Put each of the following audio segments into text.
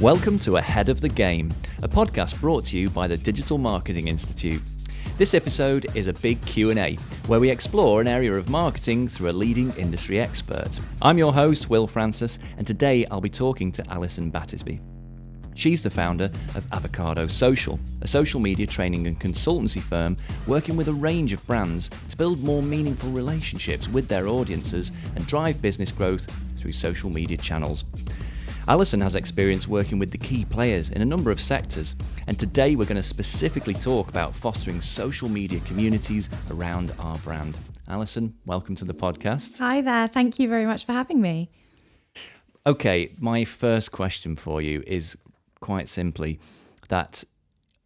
Welcome to Ahead of the Game, a podcast brought to you by the Digital Marketing Institute. This episode is a big Q&A where we explore an area of marketing through a leading industry expert. I'm your host Will Francis and today I'll be talking to Alison Battersby. She's the founder of Avocado Social, a social media training and consultancy firm working with a range of brands to build more meaningful relationships with their audiences and drive business growth through social media channels. Alison has experience working with the key players in a number of sectors, and today we're going to specifically talk about fostering social media communities around our brand. Alison, welcome to the podcast. Hi there. Thank you very much for having me. Okay, my first question for you is quite simply that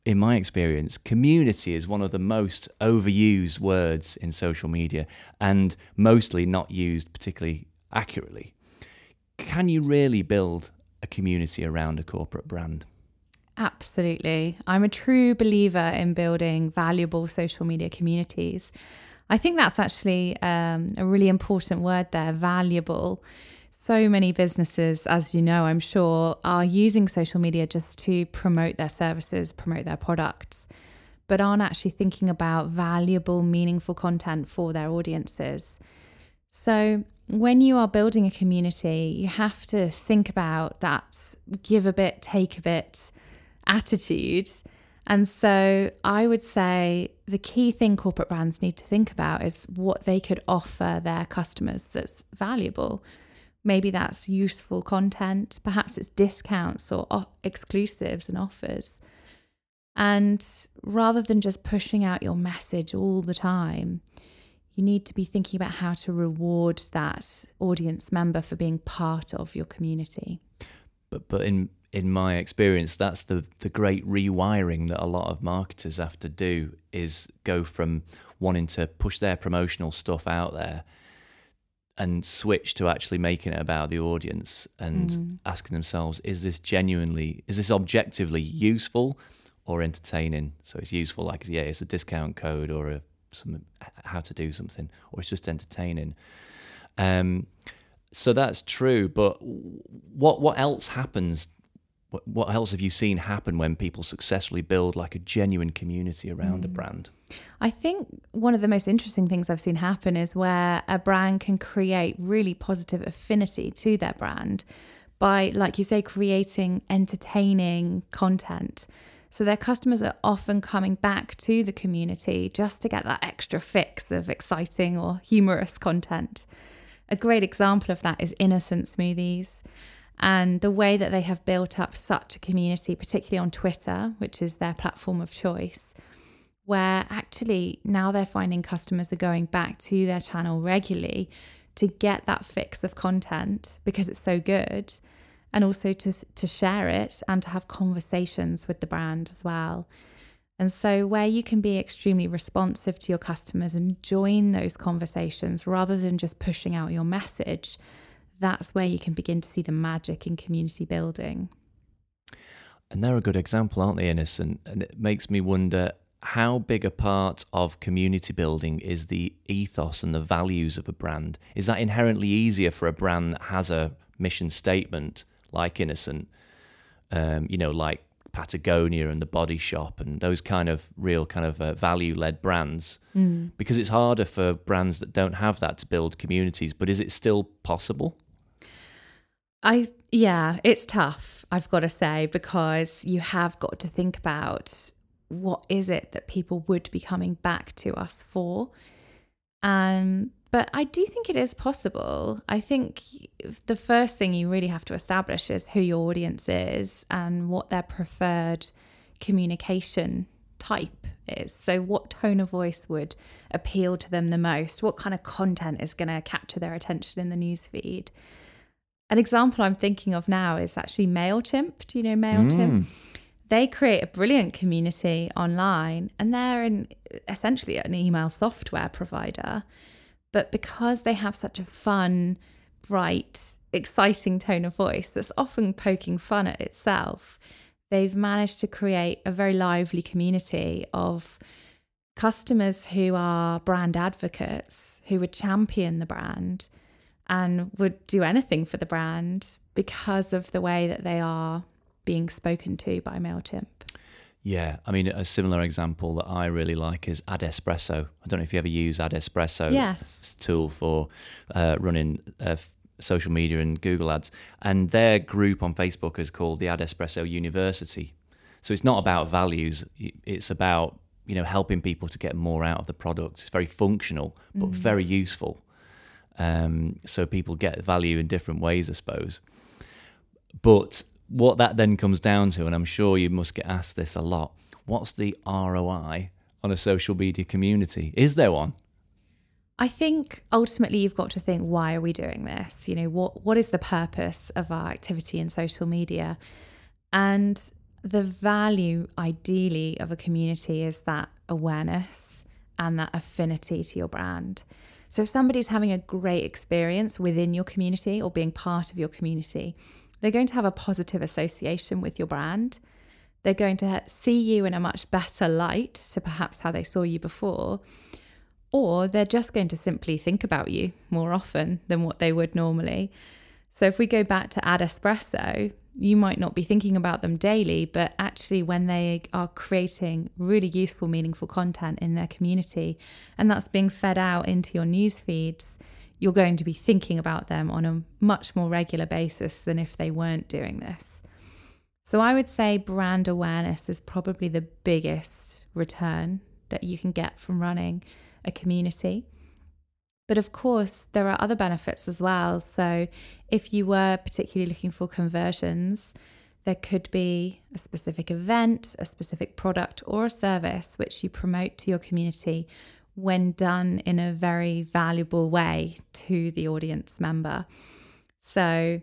in my experience, community is one of the most overused words in social media and mostly not used particularly accurately. Can you really build a community around a corporate brand? Absolutely. I'm a true believer in building valuable social media communities. I think that's actually um, a really important word there valuable so many businesses, as you know, I'm sure, are using social media just to promote their services, promote their products, but aren't actually thinking about valuable, meaningful content for their audiences. So, when you are building a community, you have to think about that give a bit, take a bit attitude. And so I would say the key thing corporate brands need to think about is what they could offer their customers that's valuable. Maybe that's useful content, perhaps it's discounts or exclusives and offers. And rather than just pushing out your message all the time, you need to be thinking about how to reward that audience member for being part of your community. But but in in my experience, that's the the great rewiring that a lot of marketers have to do is go from wanting to push their promotional stuff out there and switch to actually making it about the audience and mm. asking themselves is this genuinely is this objectively useful or entertaining so it's useful like yeah it's a discount code or a some how to do something or it's just entertaining um so that's true but what what else happens what, what else have you seen happen when people successfully build like a genuine community around mm. a brand? I think one of the most interesting things I've seen happen is where a brand can create really positive affinity to their brand by, like you say, creating entertaining content. So their customers are often coming back to the community just to get that extra fix of exciting or humorous content. A great example of that is innocent smoothies and the way that they have built up such a community, particularly on Twitter, which is their platform of choice, where actually now they're finding customers are going back to their channel regularly to get that fix of content because it's so good and also to to share it and to have conversations with the brand as well. And so where you can be extremely responsive to your customers and join those conversations rather than just pushing out your message, that's where you can begin to see the magic in community building. And they're a good example, aren't they, Innocent? And it makes me wonder how big a part of community building is the ethos and the values of a brand? Is that inherently easier for a brand that has a mission statement like Innocent, um, you know, like Patagonia and the Body Shop and those kind of real kind of uh, value led brands? Mm. Because it's harder for brands that don't have that to build communities, but is it still possible? I yeah, it's tough, I've got to say, because you have got to think about what is it that people would be coming back to us for. Um but I do think it is possible. I think the first thing you really have to establish is who your audience is and what their preferred communication type is. So, what tone of voice would appeal to them the most? What kind of content is going to capture their attention in the newsfeed? An example I'm thinking of now is actually MailChimp. Do you know MailChimp? Mm. They create a brilliant community online and they're in essentially an email software provider. But because they have such a fun, bright, exciting tone of voice that's often poking fun at itself, they've managed to create a very lively community of customers who are brand advocates, who would champion the brand and would do anything for the brand because of the way that they are being spoken to by MailChimp. Yeah, I mean, a similar example that I really like is Adespresso. I don't know if you ever use Adespresso. Yes. Tool for uh, running uh, social media and Google ads. And their group on Facebook is called the Adespresso University. So it's not about values, it's about you know helping people to get more out of the product. It's very functional, but mm. very useful. Um, so people get value in different ways, I suppose. But what that then comes down to, and I'm sure you must get asked this a lot what's the ROI on a social media community? Is there one? I think ultimately you've got to think why are we doing this? You know, what what is the purpose of our activity in social media? And the value ideally of a community is that awareness and that affinity to your brand. So if somebody's having a great experience within your community or being part of your community, they're going to have a positive association with your brand. They're going to see you in a much better light to perhaps how they saw you before. Or they're just going to simply think about you more often than what they would normally. So if we go back to Adespresso, you might not be thinking about them daily, but actually, when they are creating really useful, meaningful content in their community, and that's being fed out into your news feeds, you're going to be thinking about them on a much more regular basis than if they weren't doing this. So, I would say brand awareness is probably the biggest return that you can get from running a community. But of course, there are other benefits as well. So, if you were particularly looking for conversions, there could be a specific event, a specific product, or a service which you promote to your community when done in a very valuable way to the audience member. So,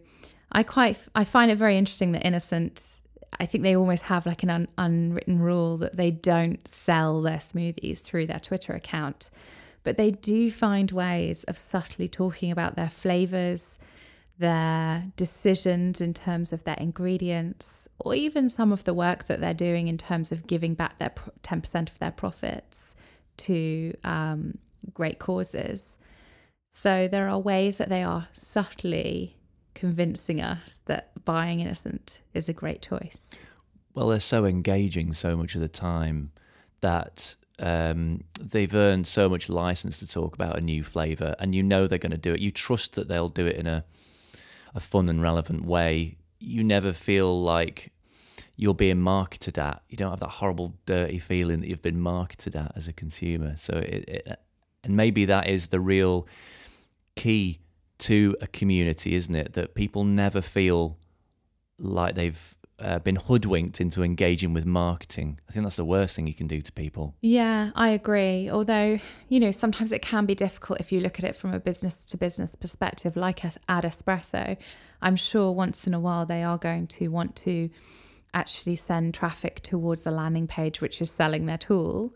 I quite I find it very interesting that Innocent I think they almost have like an un- unwritten rule that they don't sell their smoothies through their Twitter account but they do find ways of subtly talking about their flavors, their decisions in terms of their ingredients, or even some of the work that they're doing in terms of giving back their 10% of their profits to um, great causes. So there are ways that they are subtly convincing us that buying innocent is a great choice. Well, they're so engaging so much of the time that um, they've earned so much license to talk about a new flavor, and you know they're going to do it. You trust that they'll do it in a a fun and relevant way. You never feel like you're being marketed at. You don't have that horrible, dirty feeling that you've been marketed at as a consumer. So, it, it, and maybe that is the real key to a community, isn't it? That people never feel like they've uh, been hoodwinked into engaging with marketing. I think that's the worst thing you can do to people. Yeah, I agree. Although, you know, sometimes it can be difficult if you look at it from a business to business perspective, like at Espresso. I'm sure once in a while they are going to want to actually send traffic towards a landing page which is selling their tool.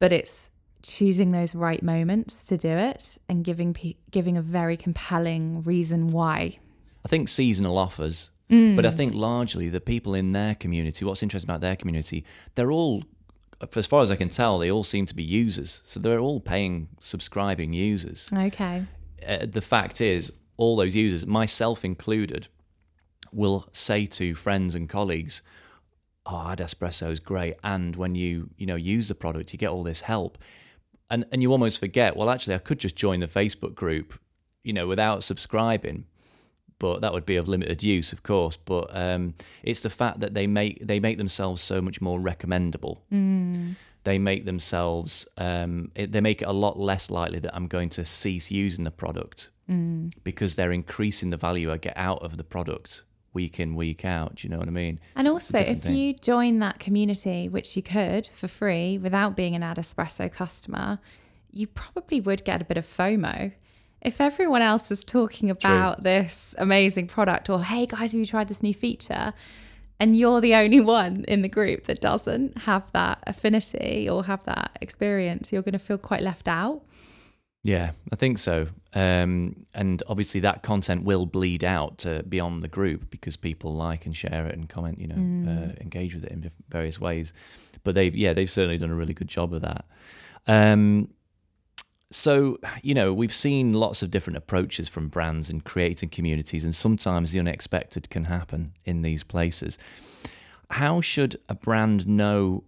But it's choosing those right moments to do it and giving giving a very compelling reason why. I think seasonal offers Mm. But I think largely the people in their community, what's interesting about their community, they're all, as far as I can tell, they all seem to be users. So they're all paying, subscribing users. Okay. Uh, the fact is, all those users, myself included, will say to friends and colleagues, "Oh, Ad Espresso is great," and when you you know use the product, you get all this help, and and you almost forget. Well, actually, I could just join the Facebook group, you know, without subscribing but that would be of limited use, of course. But um, it's the fact that they make they make themselves so much more recommendable. Mm. They make themselves um, it, they make it a lot less likely that I'm going to cease using the product mm. because they're increasing the value I get out of the product week in week out. Do you know what I mean? And so also, if thing. you join that community, which you could for free without being an Ad Espresso customer, you probably would get a bit of FOMO if everyone else is talking about True. this amazing product or hey guys have you tried this new feature and you're the only one in the group that doesn't have that affinity or have that experience you're going to feel quite left out yeah i think so um, and obviously that content will bleed out to beyond the group because people like and share it and comment you know mm. uh, engage with it in various ways but they've yeah they've certainly done a really good job of that um, So, you know, we've seen lots of different approaches from brands in creating communities, and sometimes the unexpected can happen in these places. How should a brand know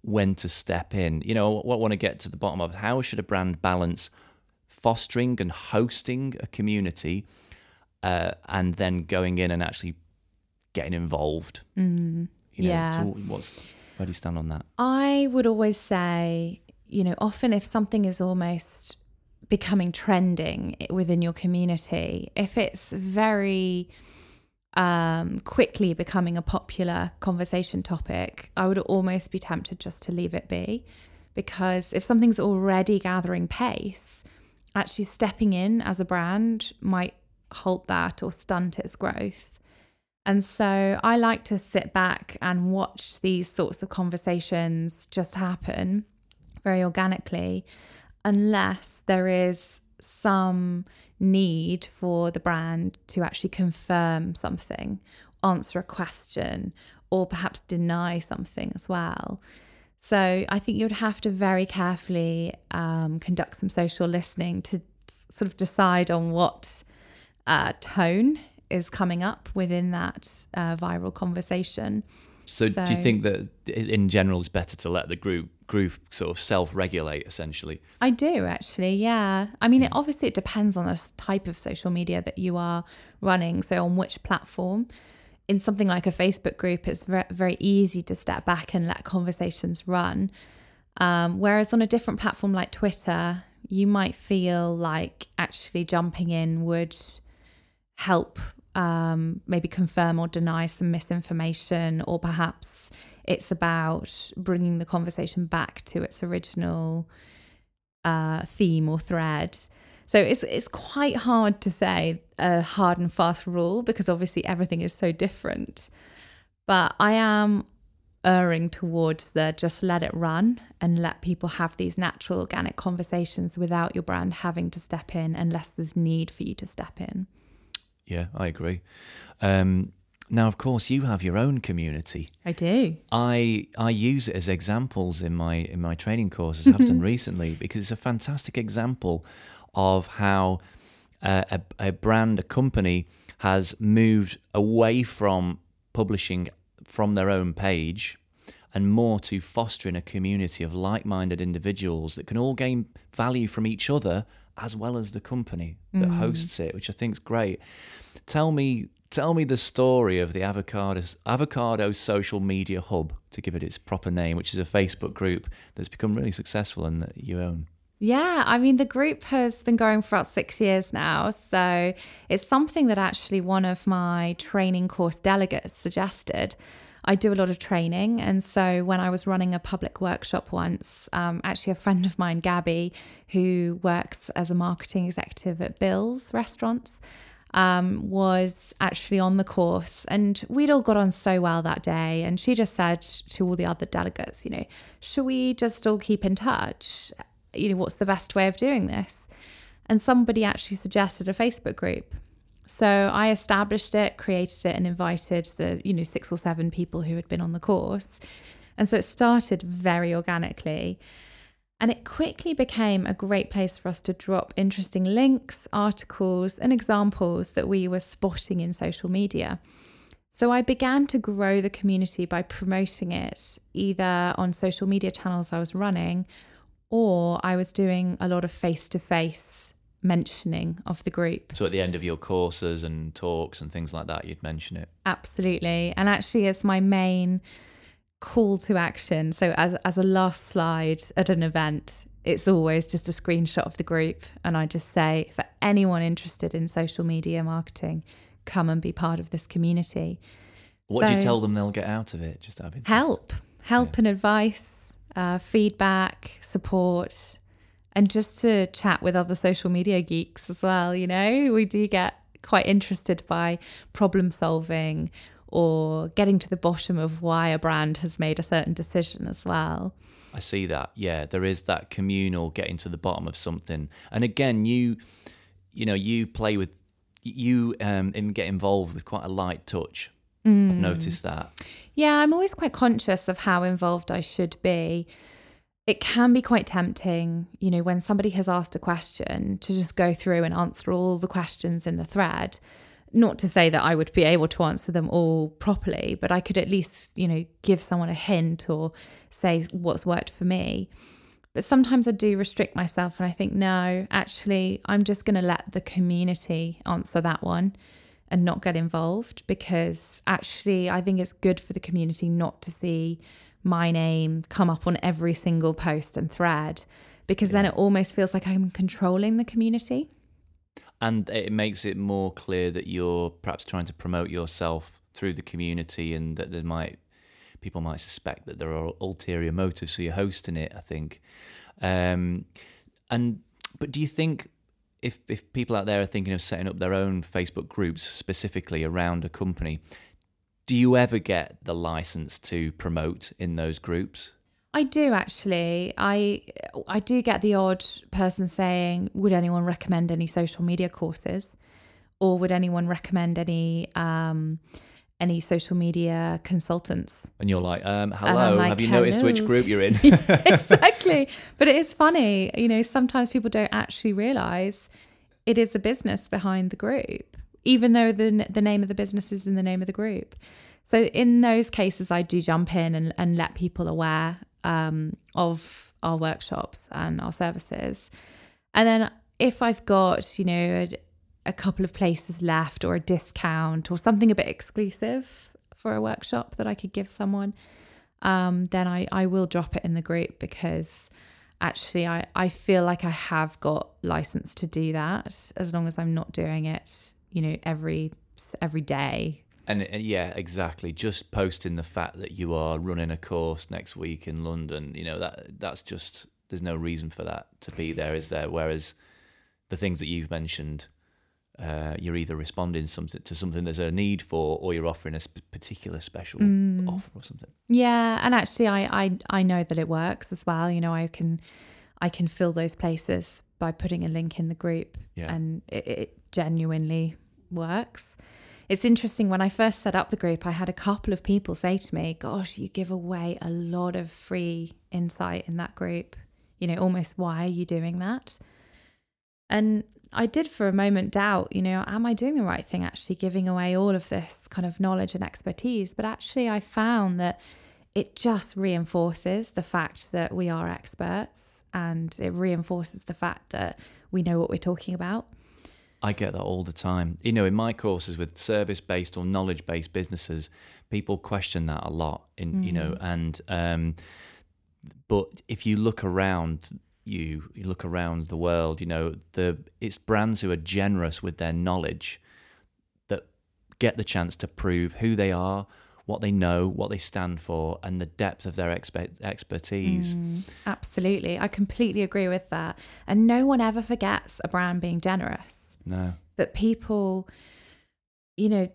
when to step in? You know, what I want to get to the bottom of how should a brand balance fostering and hosting a community uh, and then going in and actually getting involved? Mm, You know, yeah. so what's where do you stand on that? I would always say, you know, often if something is almost becoming trending within your community, if it's very um, quickly becoming a popular conversation topic, I would almost be tempted just to leave it be. Because if something's already gathering pace, actually stepping in as a brand might halt that or stunt its growth. And so I like to sit back and watch these sorts of conversations just happen very organically, unless there is some need for the brand to actually confirm something, answer a question, or perhaps deny something as well. So I think you'd have to very carefully um, conduct some social listening to sort of decide on what uh, tone is coming up within that uh, viral conversation. So, do you think that in general it's better to let the group group sort of self-regulate essentially? I do actually, yeah. I mean, it, obviously, it depends on the type of social media that you are running. So, on which platform. In something like a Facebook group, it's very, easy to step back and let conversations run. Um, whereas on a different platform like Twitter, you might feel like actually jumping in would help um, maybe confirm or deny some misinformation, or perhaps it's about bringing the conversation back to its original uh, theme or thread. So it's it's quite hard to say a hard and fast rule because obviously everything is so different. But I am erring towards the just let it run and let people have these natural organic conversations without your brand having to step in unless there's need for you to step in. Yeah, I agree. Um, now, of course, you have your own community. I do. I I use it as examples in my in my training courses I've done recently because it's a fantastic example of how uh, a, a brand, a company, has moved away from publishing from their own page and more to fostering a community of like-minded individuals that can all gain value from each other as well as the company that hosts it, which I think is great. Tell me, tell me the story of the avocado avocado social media hub to give it its proper name, which is a Facebook group that's become really successful and that you own. Yeah, I mean, the group has been going for about six years now. So it's something that actually one of my training course delegates suggested. I do a lot of training. And so when I was running a public workshop once, um, actually, a friend of mine, Gabby, who works as a marketing executive at Bill's restaurants, um, was actually on the course and we'd all got on so well that day. And she just said to all the other delegates, you know, should we just all keep in touch? You know, what's the best way of doing this? And somebody actually suggested a Facebook group. So I established it, created it, and invited the, you know, six or seven people who had been on the course. And so it started very organically. And it quickly became a great place for us to drop interesting links, articles, and examples that we were spotting in social media. So I began to grow the community by promoting it either on social media channels I was running or I was doing a lot of face to face mentioning of the group. So at the end of your courses and talks and things like that, you'd mention it. Absolutely. And actually, it's my main call to action. So, as, as a last slide at an event, it's always just a screenshot of the group. And I just say, for anyone interested in social media marketing, come and be part of this community. What do you tell them they'll get out of it? Just out of interest. help, help and advice, uh, feedback, support, and just to chat with other social media geeks as well. You know, we do get quite interested by problem solving or getting to the bottom of why a brand has made a certain decision as well. I see that. Yeah, there is that communal getting to the bottom of something. And again, you, you know, you play with, you um, get involved with quite a light touch. I've mm. noticed that. Yeah, I'm always quite conscious of how involved I should be. it can be quite tempting, you know, when somebody has asked a question to just go through and answer all the questions in the thread. Not to say that I would be able to answer them all properly, but I could at least, you know, give someone a hint or say what's worked for me. But sometimes I do restrict myself and I think, no, actually, I'm just going to let the community answer that one and not get involved because actually, I think it's good for the community not to see my name come up on every single post and thread because then it almost feels like I'm controlling the community. And it makes it more clear that you're perhaps trying to promote yourself through the community and that there might people might suspect that there are ulterior motives for you hosting it, I think. Um, and but do you think if if people out there are thinking of setting up their own Facebook groups specifically around a company, do you ever get the license to promote in those groups? I do actually. I I do get the odd person saying, "Would anyone recommend any social media courses, or would anyone recommend any um, any social media consultants?" And you're like, um, "Hello, like, have you Hello. noticed which group you're in?" exactly. But it is funny, you know. Sometimes people don't actually realize it is the business behind the group even though the the name of the business is in the name of the group. So in those cases, I do jump in and, and let people aware um, of our workshops and our services. And then if I've got, you know, a, couple of places left or a discount or something a bit exclusive for a workshop that I could give someone, um, then I, I will drop it in the group because actually I, I feel like I have got license to do that as long as I'm not doing it you know every every day. And, and, yeah exactly. Just posting the fact that you are running a course next week in london you know that that's just there's no reason for that to be there is there? Whereas the things that you've mentioned uh, you're either responding something to something there's a need for or you're offering a sp- particular special mm. offer or something yeah and actually I, I i know that it works as well you know i can i can fill those places by putting a link in the group yeah. and it, it genuinely works. It's interesting when I first set up the group, I had a couple of people say to me, Gosh, you give away a lot of free insight in that group. You know, almost why are you doing that? And I did for a moment doubt, you know, am I doing the right thing actually giving away all of this kind of knowledge and expertise? But actually, I found that it just reinforces the fact that we are experts and it reinforces the fact that we know what we're talking about. I get that all the time. You know, in my courses with service based or knowledge based businesses, people question that a lot. In mm. you know, mm. and um, but if you look around, you you look around the world, you know, the it's brands who are generous with their knowledge that get the chance to prove who they are, what they know, what they stand for, and the depth of their expe- expertise. Mm, absolutely. I completely agree with that. And no one ever forgets a brand being generous. No. But people, you know,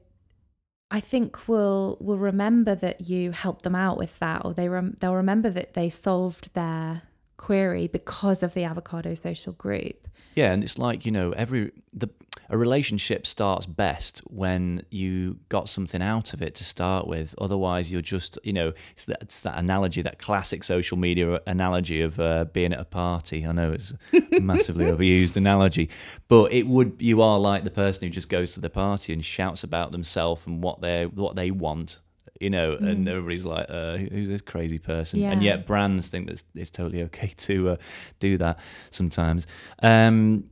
I think will will remember that you helped them out with that, or they rem- they'll remember that they solved their query because of the avocado social group. Yeah, and it's like you know every the a relationship starts best when you got something out of it to start with. Otherwise, you're just, you know, it's that, it's that analogy, that classic social media analogy of uh, being at a party. I know it's a massively overused analogy, but it would, you are like the person who just goes to the party and shouts about themselves and what they what they want you know, mm. and everybody's like, uh, "Who's this crazy person?" Yeah. And yet, brands think that it's totally okay to uh, do that sometimes. Um,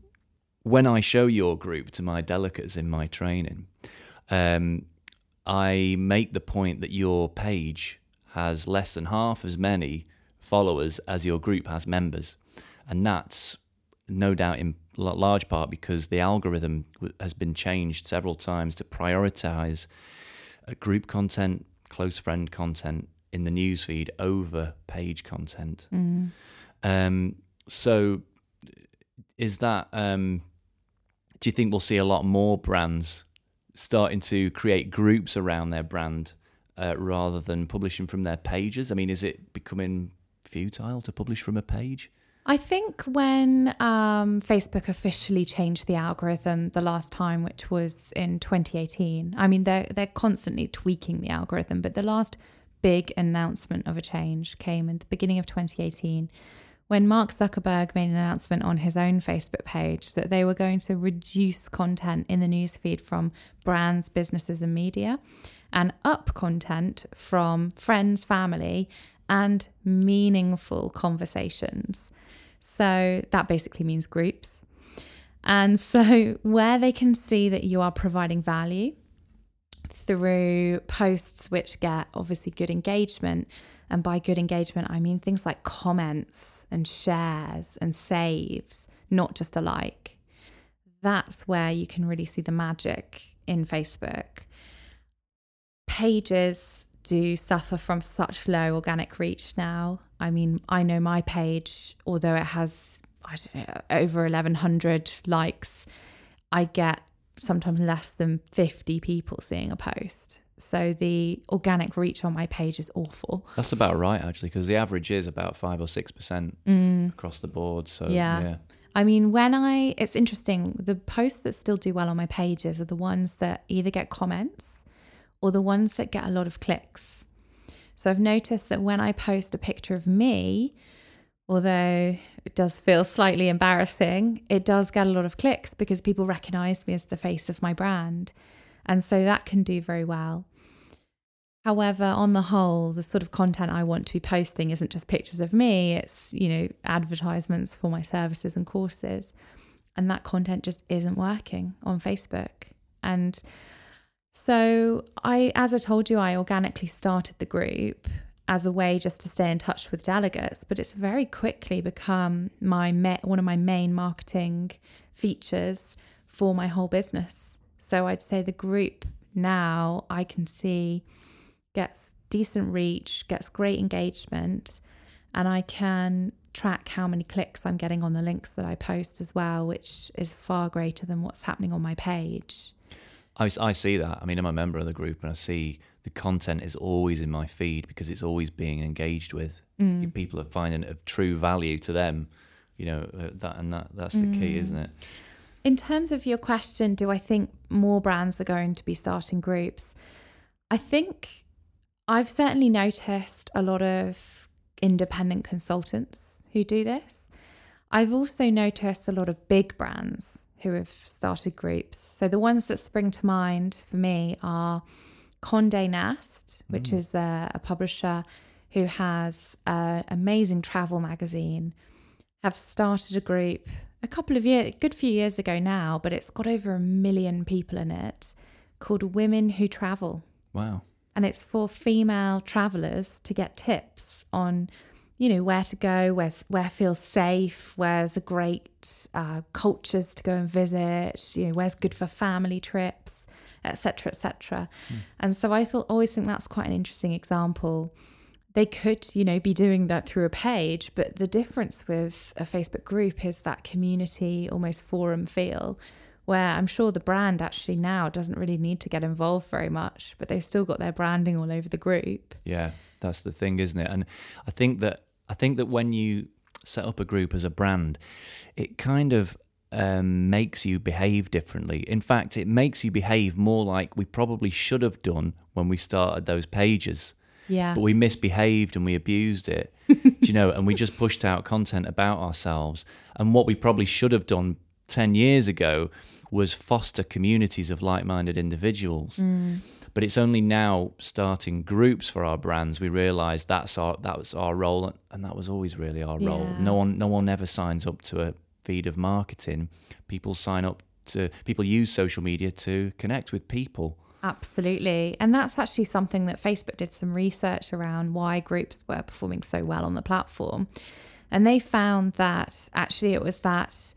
when I show your group to my delegates in my training, um, I make the point that your page has less than half as many followers as your group has members. And that's no doubt in large part because the algorithm has been changed several times to prioritize uh, group content, close friend content in the newsfeed over page content. Mm. Um, so, is that um, do you think we'll see a lot more brands starting to create groups around their brand uh, rather than publishing from their pages? I mean, is it becoming futile to publish from a page? I think when um, Facebook officially changed the algorithm the last time, which was in 2018, I mean they're they're constantly tweaking the algorithm, but the last big announcement of a change came in the beginning of 2018 when Mark Zuckerberg made an announcement on his own Facebook page that they were going to reduce content in the newsfeed from brands, businesses, and media and up content from friends, family, and meaningful conversations. So that basically means groups. And so, where they can see that you are providing value through posts which get obviously good engagement, and by good engagement, I mean things like comments and shares and saves, not just a like. That's where you can really see the magic in Facebook. Pages do suffer from such low organic reach now. I mean, I know my page, although it has I don't know, over 1100 likes, I get sometimes less than 50 people seeing a post. So the organic reach on my page is awful. That's about right, actually, because the average is about five or six percent mm. across the board. So yeah. yeah. I mean, when I, it's interesting, the posts that still do well on my pages are the ones that either get comments or the ones that get a lot of clicks. So I've noticed that when I post a picture of me, although it does feel slightly embarrassing, it does get a lot of clicks because people recognize me as the face of my brand. And so that can do very well. However, on the whole, the sort of content I want to be posting isn't just pictures of me, it's, you know, advertisements for my services and courses. And that content just isn't working on Facebook. And so I as I told you, I organically started the group as a way just to stay in touch with delegates, but it's very quickly become my one of my main marketing features for my whole business. So I'd say the group now I can see gets decent reach, gets great engagement, and I can track how many clicks I'm getting on the links that I post as well, which is far greater than what's happening on my page. I, I see that. I mean, I'm a member of the group and I see the content is always in my feed because it's always being engaged with. Mm. People are finding it of true value to them, you know, uh, that and that that's the mm. key, isn't it? In terms of your question, do I think more brands are going to be starting groups? I think I've certainly noticed a lot of independent consultants who do this. I've also noticed a lot of big brands who have started groups. So the ones that spring to mind for me are Condé Nast, which mm. is a, a, publisher who has an amazing travel magazine, have started a group a couple of years, good few years ago now, but it's got over a million people in it called Women Who Travel. Wow and it's for female travelers to get tips on you know where to go where's where feels safe where's a great uh, cultures to go and visit you know where's good for family trips etc etc mm. and so i thought always think that's quite an interesting example they could you know be doing that through a page but the difference with a facebook group is that community almost forum feel where I'm sure the brand actually now doesn't really need to get involved very much, but they've still got their branding all over the group. Yeah, that's the thing, isn't it? And I think that I think that when you set up a group as a brand, it kind of um, makes you behave differently. In fact, it makes you behave more like we probably should have done when we started those pages. Yeah. But we misbehaved and we abused it, you know, and we just pushed out content about ourselves. And what we probably should have done 10 years ago was foster communities of like-minded individuals. Mm. But it's only now starting groups for our brands we realise that's our that was our role, and that was always really our role. Yeah. No one no one ever signs up to a feed of marketing. People sign up to people use social media to connect with people. Absolutely. And that's actually something that Facebook did some research around why groups were performing so well on the platform. And they found that actually it was that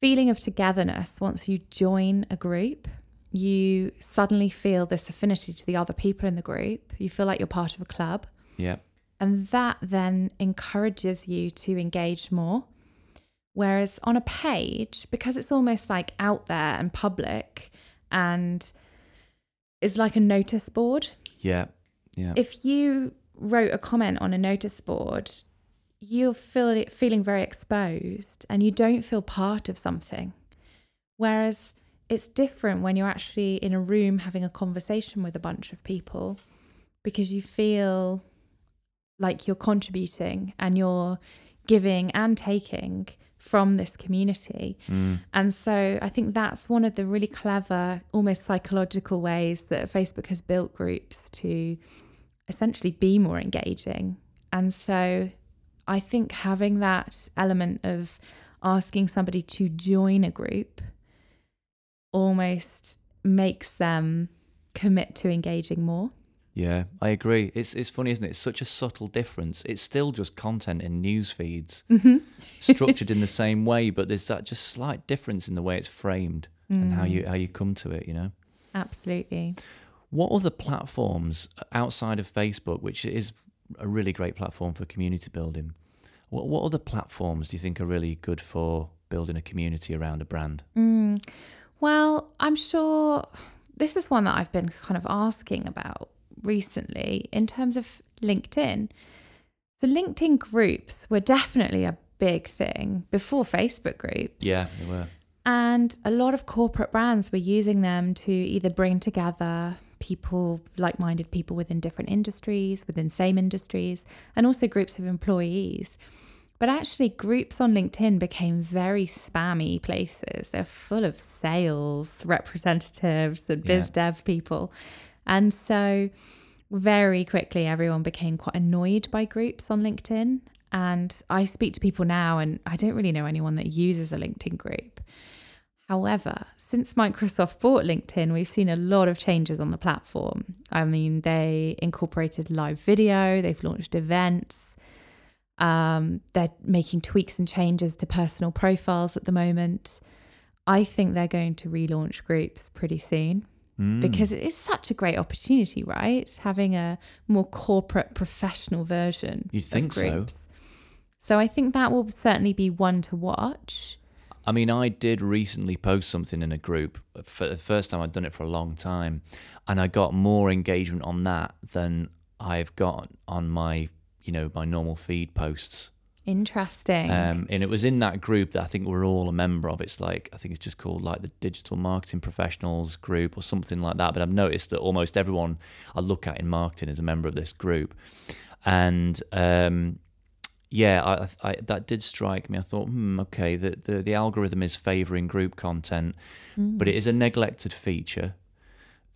feeling of togetherness once you join a group. You suddenly feel this affinity to the other people in the group. You feel like you're part of a club. Yeah. And that then encourages you to engage more. Whereas on a page, because it's almost like out there and public and is like a notice board. Yeah. Yeah. If you wrote a comment on a notice board, you're feel, feeling very exposed and you don't feel part of something. Whereas it's different when you're actually in a room having a conversation with a bunch of people because you feel like you're contributing and you're giving and taking from this community. Mm. And so I think that's one of the really clever, almost psychological ways that Facebook has built groups to essentially be more engaging. And so I think having that element of asking somebody to join a group almost makes them commit to engaging more. Yeah, I agree. It's it's funny, isn't it? It's such a subtle difference. It's still just content in news feeds, Mm-hmm. structured in the same way, but there's that just slight difference in the way it's framed and how you how you come to it. You know, Absolutely. what other platforms outside of Facebook, which is a really great platform for community building, what what other platforms do you think are really good for building a community around a brand? Mm. Well, I'm sure this is one that I've been kind of asking about recently in terms of LinkedIn. The LinkedIn groups were definitely a big thing before Facebook groups. Yeah, they were. And a lot of corporate brands were using them to either bring together people, like minded people within different industries, within same industries, and also groups of employees. But actually, groups on LinkedIn became very spammy places. They're full of sales representatives and biz dev people. And so, very quickly, everyone became quite annoyed by groups on LinkedIn. And I speak to people now, and I don't really know anyone that uses a LinkedIn group. However, since Microsoft bought LinkedIn, we've seen a lot of changes on the platform. I mean, they incorporated live video, they've launched events, um, they're making tweaks and changes to personal profiles at the moment. I think they're going to relaunch groups pretty soon Mm. because it is such a great opportunity, right? Having a more corporate, professional version You'd think of so. groups. So I think that will certainly be one to watch. I mean, I did recently post something in a group for the first time I'd done it for a long time, and I got more engagement on that than I've got on my, you know, my normal feed posts. Interesting. Um, and it was in that group that I think we're all a member of. It's like I think it's just called like the Digital Marketing Professionals Group or something like that. But I've noticed that almost everyone I look at in marketing is a member of this group, and um, yeah, I, I, that did strike me. I thought, hmm, okay, the, the the algorithm is favouring group content, but it is a neglected feature.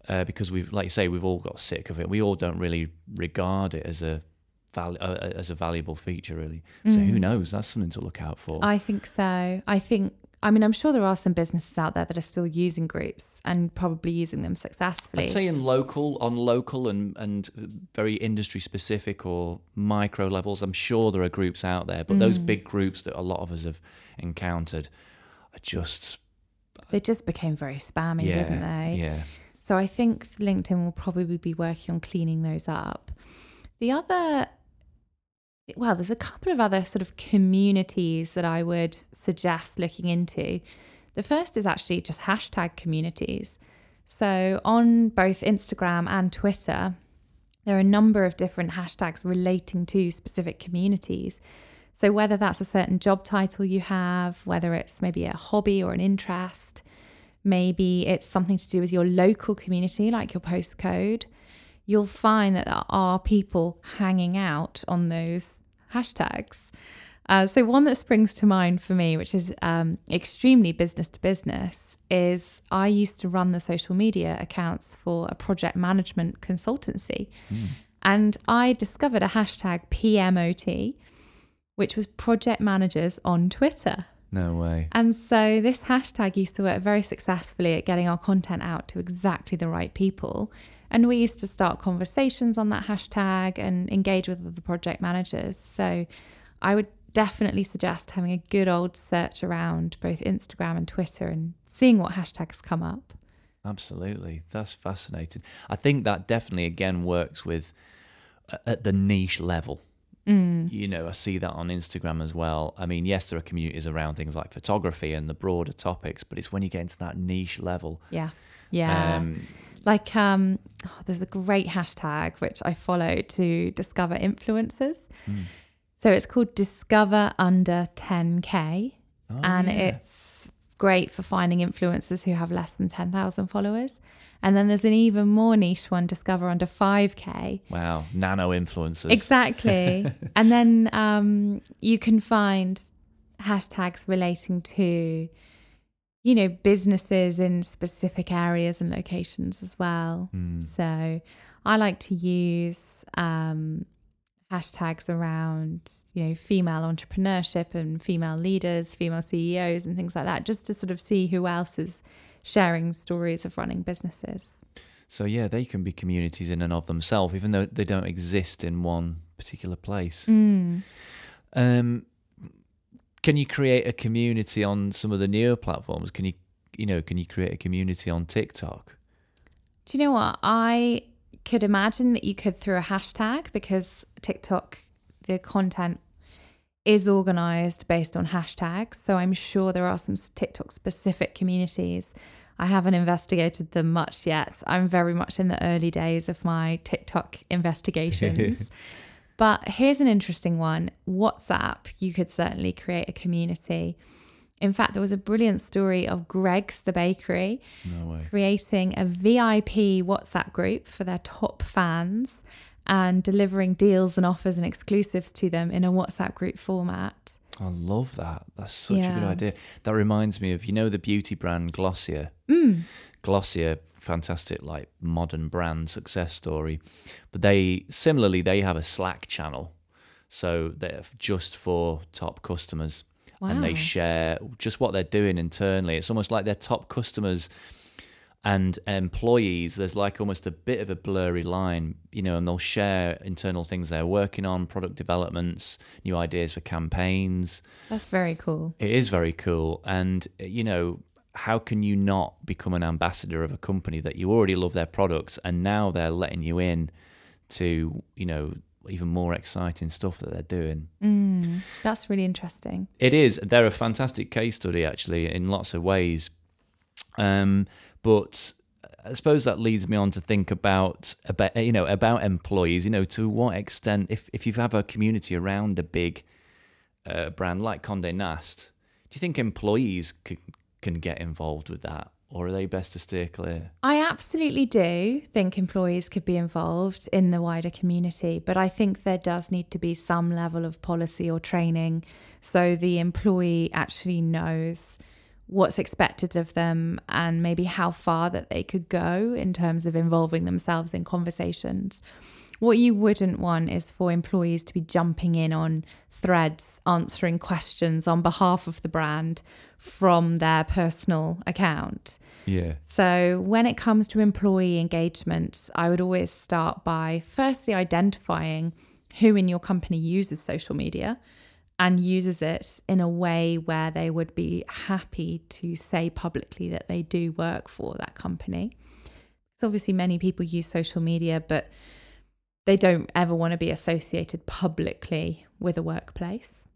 Uh, because we've, like you say, we've all got sick of it. We all don't really regard it as a val- uh, as a valuable feature, really. So who knows? That's something to look out for. I think so. I think, I mean, I'm sure there are some businesses out there that are still using groups and probably using them successfully. I'd say in local, on local and, and very industry specific or micro levels, I'm sure there are groups out there, but those big groups that a lot of us have encountered are just they just became very spammy, yeah, didn't they? yeah, So I think LinkedIn will probably be working on cleaning those up. The other, well, there's a couple of other sort of communities that I would suggest looking into. The first is actually just hashtag communities. So on both Instagram and Twitter, there are a number of different hashtags relating to specific communities. So whether that's a certain job title you have, whether it's maybe a hobby or an interest, maybe it's something to do with your local community, like your postcode, you'll find that there are people hanging out on those hashtags. Uh, so, one that springs to mind for me, which is um, extremely business to business, is I used to run the social media accounts for a project management consultancy. And I discovered a hashtag PMOT, which was project managers on Twitter. no way. And so this hashtag used to work very successfully at getting our content out to exactly the right people. And we used to start conversations on that hashtag and engage with other project managers. So I would definitely suggest having a good old search around both Instagram and Twitter and seeing what hashtags come up. Absolutely, that's fascinating. I think that definitely again works with uh, at the niche level. Mm. You know, I see that on Instagram as well. I mean, yes, there are communities around things like photography and the broader topics, but it's when you get into that niche level. Yeah. Yeah. Um, like um oh, there's a great hashtag which I follow to discover influencers. So it's called Discover Under 10K. oh, and yeah. it's great for finding influencers who have less than 10,000 followers. And then there's an even more niche one, Discover Under 5K. Wow, nano influencers. Exactly. and then um, you can find hashtags relating to, you know, businesses in specific areas and locations as well. Mm. So I like to use um, hashtags around, you know, female entrepreneurship and female leaders, female CEOs, and things like that, just to sort of see who else is sharing stories of running businesses. So yeah, they can be communities in and of themselves, even though they don't exist in one particular place. Mm. Um, can you create a community on some of the newer platforms? Can you, you know, can you create a community on TikTok? Do you know what? I could imagine that you could through a hashtag because TikTok, the content is organized based on hashtags. So I'm sure there are some TikTok specific communities. I haven't investigated them much yet. I'm very much in the early days of my TikTok investigations. But here's an interesting one WhatsApp, you could certainly create a community. In fact, there was a brilliant story of Greggs, the Bakery No creating a VIP WhatsApp group for their top fans and delivering deals and offers and exclusives to them in a WhatsApp group format. I love that. That's such a good idea. That reminds me of you know the beauty brand Glossier. Mm. Glossier, fantastic like modern brand success story. But they similarly they have a Slack channel, so they're just for top customers, and they share just what they're doing internally. It's almost like their top customers and employees. There's like almost a bit of a blurry line, you know, and they'll share internal things they're working on, product developments, new ideas for campaigns. That's very cool. It is very cool. And, you know, how can you not become an ambassador of a company that you already love their products and now they're letting you in to, you know, even more exciting stuff that they're doing? Mm. That's really interesting. It is. They're a fantastic case study, actually, in lots of ways. Um, but I suppose that leads me on to think about about you know about employees. You know, to what extent, if if you have a community around a big uh, brand like Condé Nast, do you think employees can can get involved with that, or are they best to steer clear? I absolutely do think employees could be involved in the wider community, but I think there does need to be some level of policy or training so the employee actually knows what's expected of them and maybe how far that they could go in terms of involving themselves in conversations. What you wouldn't want is for employees to be jumping in on threads, answering questions on behalf of the brand from their personal account. Yeah. So, when it comes to employee engagement, I would always start by firstly identifying who in your company uses social media and uses it in a way where they would be happy to say publicly that they do work for that company. So, obviously, many people use social media, but they don't ever want to be associated publicly with a workplace.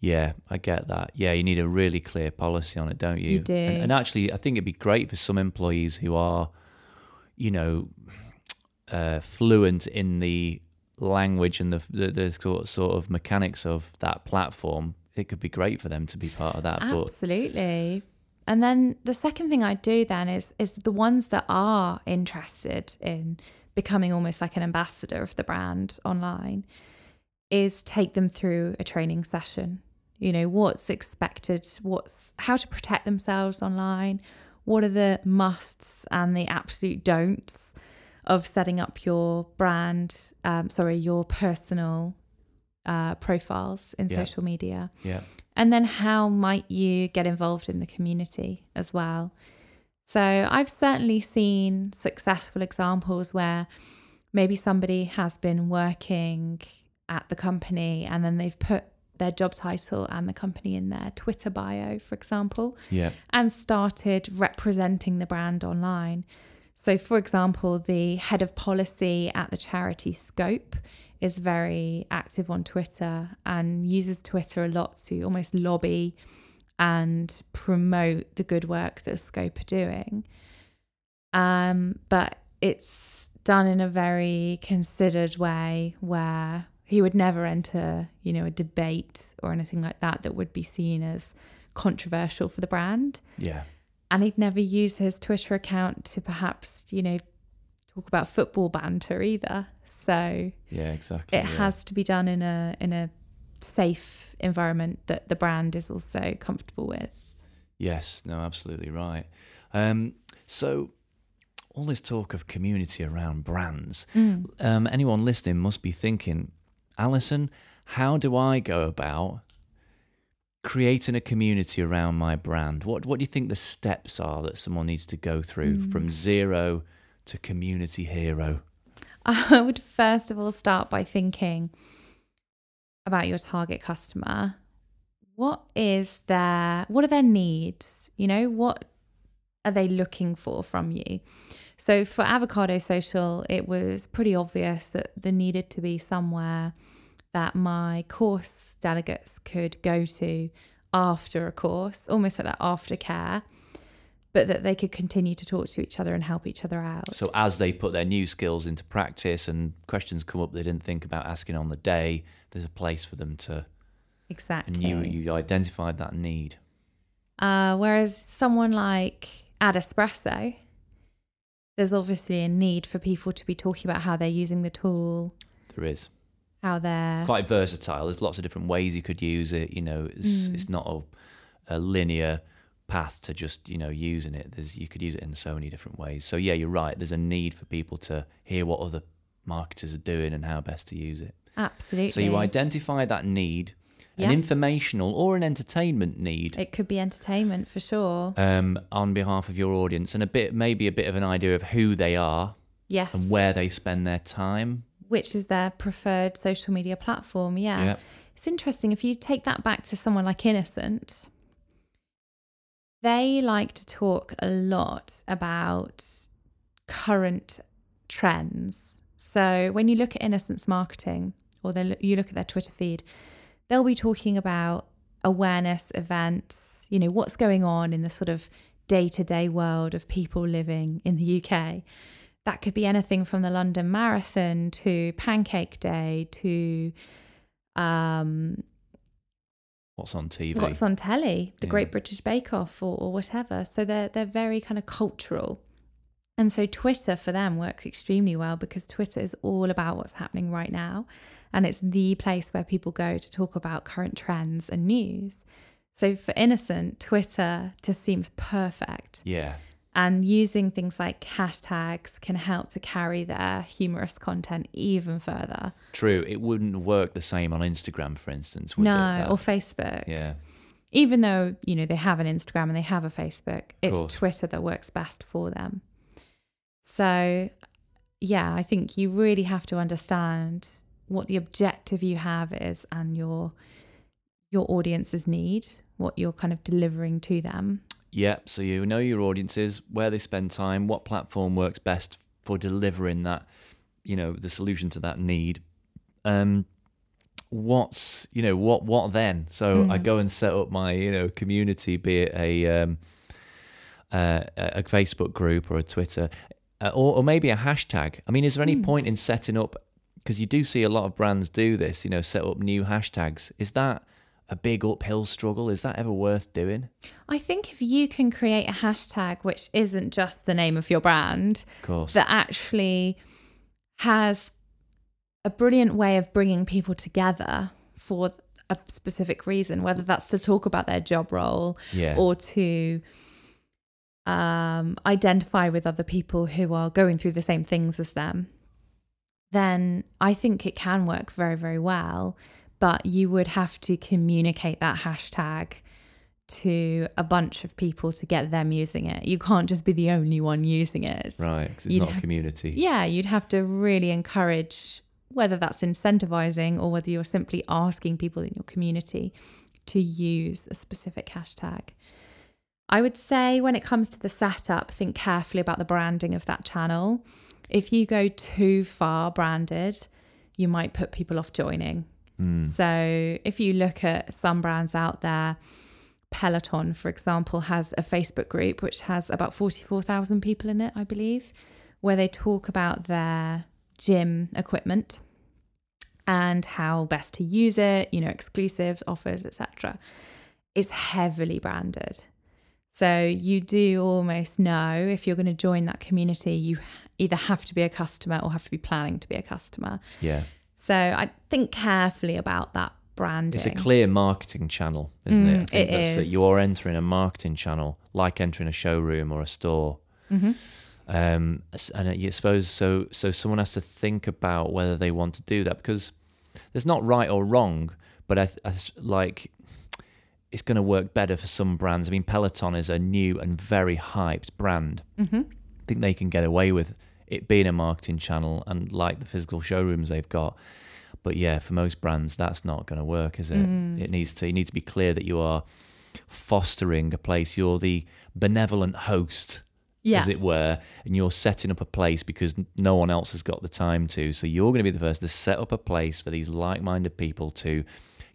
Yeah, I get that. Yeah, you need a really clear policy on it, don't you? You do. And, and actually, I think it'd be great for some employees who are, you know, uh, fluent in the language and the, the the sort sort of mechanics of that platform. It could be great for them to be part of that. But Absolutely. And then the second thing I do then is is the ones that are interested in becoming almost like an ambassador of the brand online is take them through a training session. You know, what's expected, what's how to protect themselves online, what are the musts and the absolute don'ts of setting up your brand, um, sorry, your personal uh, profiles in Yeah. social media. yeah, And then how might you get involved in the community as well? So I've certainly seen successful examples where maybe somebody has been working at the company and then they've put their job title and the company in their Twitter bio, for example, yeah, and started representing the brand online. So, for example, the head of policy at the charity Scope is very active on Twitter and uses Twitter a lot to almost lobby and promote the good work that Scope are doing. Um, but it's done in a very considered way where he would never enter, you know, a debate or anything like that that would be seen as controversial for the brand. Yeah. And he'd never use his Twitter account to perhaps, you know, talk about football banter either. So Yeah, exactly. it yeah. has to be done in a in a safe environment that the brand is also comfortable with. Yes, no, absolutely right. Um, so, all this talk of community around brands, um, anyone listening must be thinking, Alison, how do I go about creating a community around my brand? What What do you think the steps are that someone needs to go through from zero to community hero? I would first of all start by thinking about your target customer. What is their what are their needs? You know, what are they looking for from you? So for Avocado Social, it was pretty obvious that there needed to be somewhere that my course delegates could go to after a course, almost like that aftercare, but that they could continue to talk to each other and help each other out. So, as they put their new skills into practice and questions come up they didn't think about asking on the day, there's a place for them to. exactly. And you you identified that need. Uh, whereas someone like AdEspresso, there's obviously a need for people to be talking about how they're using the tool, There is. how they're quite versatile. There's lots of different ways you could use it. You know, it's Mm. it's not a, a linear path to just you know using it. There's you could use it in so many different ways. So yeah, you're right. There's a need for people to hear what other marketers are doing and how best to use it. absolutely. So you identify that need, an informational or an entertainment need. It could be entertainment for sure. Um, on behalf of your audience, and a bit, maybe a bit of an idea of who they are Yes. and where they spend their time. Which is their preferred social media platform. Yeah. Yeah. It's interesting. If you take that back to someone like Innocent, they like to talk a lot about current trends. So when you look at Innocent's marketing or they you look at their Twitter feed, they'll be talking about awareness events, you know, what's going on in the sort of day to day world of people living in the UK. That could be anything from the London Marathon to Pancake Day to um, What's on TV? what's on telly, the Yeah. Great British Bake Off or, or whatever. So they're they're very kind of cultural. And so Twitter for them works extremely well because Twitter is all about what's happening right now. And it's the place where people go to talk about current trends and news. So for Innocent, Twitter just seems perfect. yeah. And using things like hashtags can help to carry their humorous content even further. True, it wouldn't work the same on Instagram, for instance. Would no, it, or Facebook. yeah, even though you know they have an Instagram and they have a Facebook, it's. Twitter that works best for them. So, yeah, I think you really have to understand what the objective you have is and your your audience's need, what you're kind of delivering to them. Yeah. So you know your audiences, where they spend time, what platform works best for delivering that, you know, the solution to that need. Um, what's you know what what then? So I Mm. go and set up my you know community, be it a um, uh, a Facebook group or a Twitter, uh, or, or maybe a hashtag. I mean, is there any Hmm. point in setting up? Because you do see a lot of brands do this, you know, set up new hashtags. Is that a big uphill struggle? Is that ever worth doing? I think if you can create a hashtag which isn't just the name of your brand, Of course. that actually has a brilliant way of bringing people together for a specific reason, whether that's to talk about their job role yeah. or to um, identify with other people who are going through the same things as them, then I think it can work very, very well. But you would have to communicate that hashtag to a bunch of people to get them using it. You can't just be the only one using it. right. 'cause it's you'd not a community. Yeah, you'd have to really encourage whether that's incentivizing or whether you're simply asking people in your community to use a specific hashtag. I would say when it comes to the setup, think carefully about the branding of that channel. If you go too far branded, you might put people off joining. Mm. So if you look at some brands out there, Peloton, for example, has a Facebook group which has about 44,000 people in it, I believe, where they talk about their gym equipment and how best to use it, you know, exclusives, offers, etc. is heavily branded. So you do almost know if you're going to join that community, you either have to be a customer or have to be planning to be a customer. Yeah. So I think carefully about that branding. It's a clear marketing channel, isn't it? I Mm, think it that's is. You're entering a marketing channel, like entering a showroom or a store. Mhm. Um, and I suppose so. So someone has to think about whether they want to do that because there's not right or wrong, but I, I like it's going to work better for some brands. I mean, Peloton is a new and very hyped brand. Mhm. I think they can get away with it being a marketing channel and like the physical showrooms they've got. But yeah, for most brands, that's not going to work, is it? Mm. It needs to. You need to be clear that you are fostering a place. You're the benevolent host, Yeah. as it were, and you're setting up a place because no one else has got the time to. So you're going to be the first to set up a place for these like-minded people to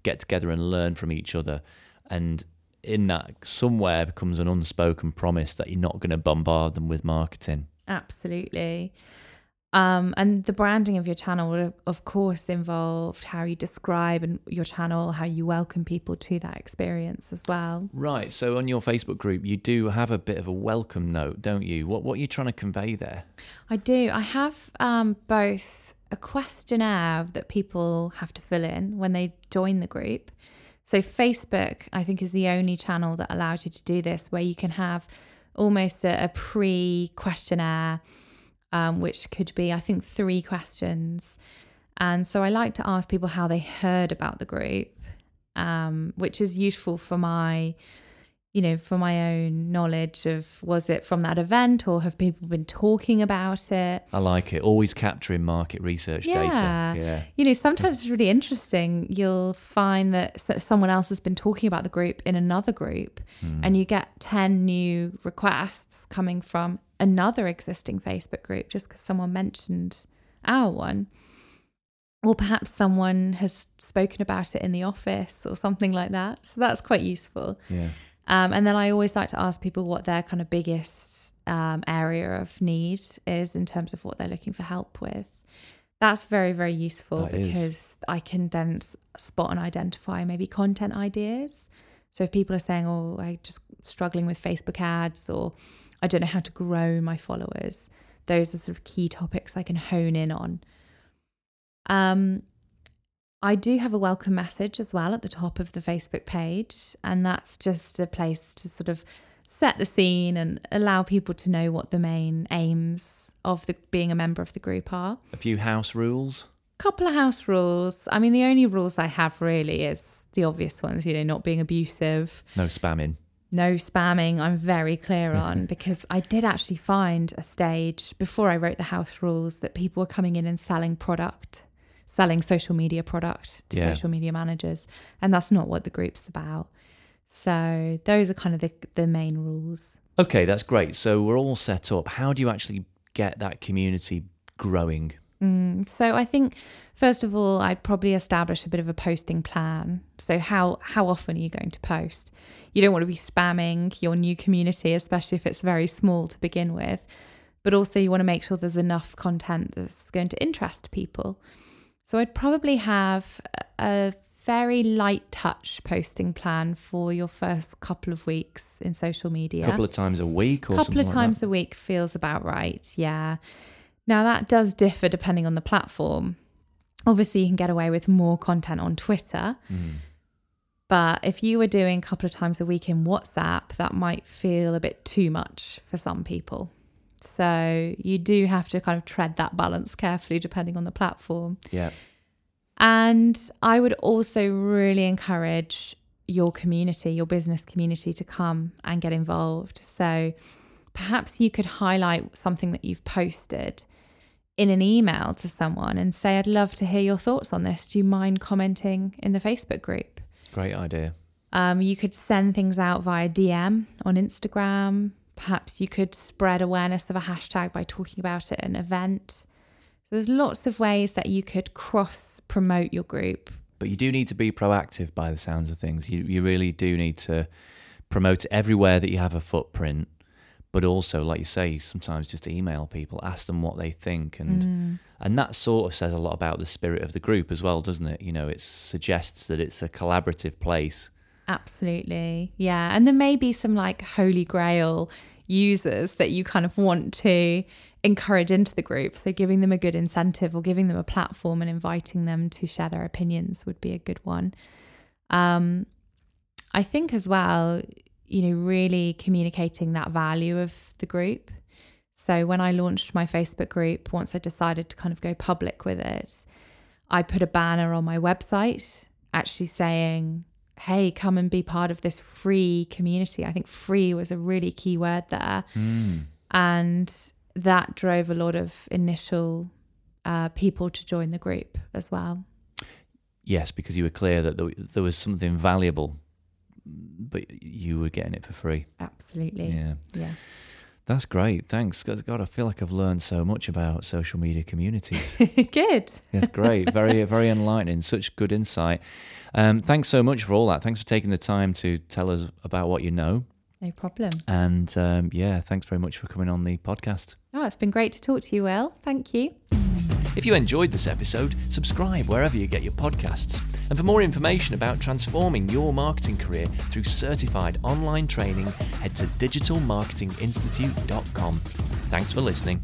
get together and learn from each other. And in that, somewhere becomes an unspoken promise that you're not going to bombard them with marketing. Absolutely. Um, and the branding of your channel would, of course, involve how you describe and your channel, how you welcome people to that experience as well. Right. So on your Facebook group, you do have a bit of a welcome note, don't you? What what are you trying to convey there? I do. I have um, both a questionnaire that people have to fill in when they join the group. So, Facebook, I think, is the only channel that allows you to do this, where you can have almost a, a pre questionnaire, um, which could be, I think, three questions. And so, I like to ask people how they heard about the group, um, which is useful for my you know, for my own knowledge of was it from that event or have people been talking about it? I like it. Always capturing market research Yeah. data. Yeah. You know, sometimes it's really interesting. You'll find that someone else has been talking about the group in another group, hmm. and you get 10 new requests coming from another existing Facebook group just because someone mentioned our one. Or perhaps someone has spoken about it in the office or something like that. So that's quite useful. Yeah. Um, and then I always like to ask people what their kind of biggest um, area of need is in terms of what they're looking for help with. That's very, very useful That is. because I can then spot and identify maybe content ideas. So if people are saying, oh, I'm just struggling with Facebook ads or I don't know how to grow my followers, those are sort of key topics I can hone in on. Um, I do have a welcome message as well at the top of the Facebook page, and that's just a place to sort of set the scene and allow people to know what the main aims of the being a member of the group are. A few house rules. Couple of house rules. I mean, the only rules I have really is the obvious ones, you know, not being abusive, No spamming. no spamming. I'm very clear on because I did actually find a stage before I wrote the house rules that people were coming in and selling product, selling social media product to Yeah. social media managers, and that's not what the group's about. So those are kind of the the main rules. Okay, that's great. So we're all set up. How do you actually get that community growing? Mm, so I think first of all, I'd probably establish a bit of a posting plan. So how how often are you going to post? You don't want to be spamming your new community, especially if it's very small to begin with. But also you want to make sure there's enough content that's going to interest people. So I'd probably have a very light touch posting plan for your first couple of weeks in social media A couple of times a week or couple of times that? a week feels about right. Yeah. Now that does differ depending on the platform. Obviously, you can get away with more content on Twitter. Mm. But if you were doing a couple of times a week in WhatsApp, that might feel a bit too much for some people. So you do have to kind of tread that balance carefully depending on the platform. Yeah. And I would also really encourage your community, your business community, to come and get involved. So perhaps you could highlight something that you've posted in an email to someone and say, I'd love to hear your thoughts on this. Do you mind commenting in the Facebook group? Great idea. Um, you could send things out via DM on Instagram. Perhaps you could spread awareness of a hashtag by talking about it at an event. So there's lots of ways that you could cross promote your group. But you do need to be proactive by the sounds of things. You you really do need to promote everywhere that you have a footprint. But also, like you say, sometimes just email people, ask them what they think, and Mm. and that sort of says a lot about the spirit of the group as well, doesn't it? You know, it suggests that it's a collaborative place Absolutely. Yeah. And there may be some like holy grail users that you kind of want to encourage into the group. So giving them a good incentive or giving them a platform and inviting them to share their opinions would be a good one. Um, I think as well, you know, really communicating that value of the group. So when I launched my Facebook group, once I decided to kind of go public with it, I put a banner on my website actually saying, hey, come and be part of this free community. I think free was a really key word there. Mm. And that drove a lot of initial uh, people to join the group as well. Yes, because you were clear that there, there was something valuable, but you were getting it for free. Absolutely. Yeah. Yeah. That's great. Thanks. God, I feel like I've learned so much about social media communities. good. Yes, great. Very, very enlightening. Such good insight. Um, thanks so much for all that. Thanks for taking the time to tell us about what you know. No problem. And um, yeah, thanks very much for coming on the podcast. Oh, it's been great to talk to you, Will. Thank you. If you enjoyed this episode, subscribe wherever you get your podcasts. And for more information about transforming your marketing career through certified online training, head to digitalmarketinginstitute.com. Thanks for listening.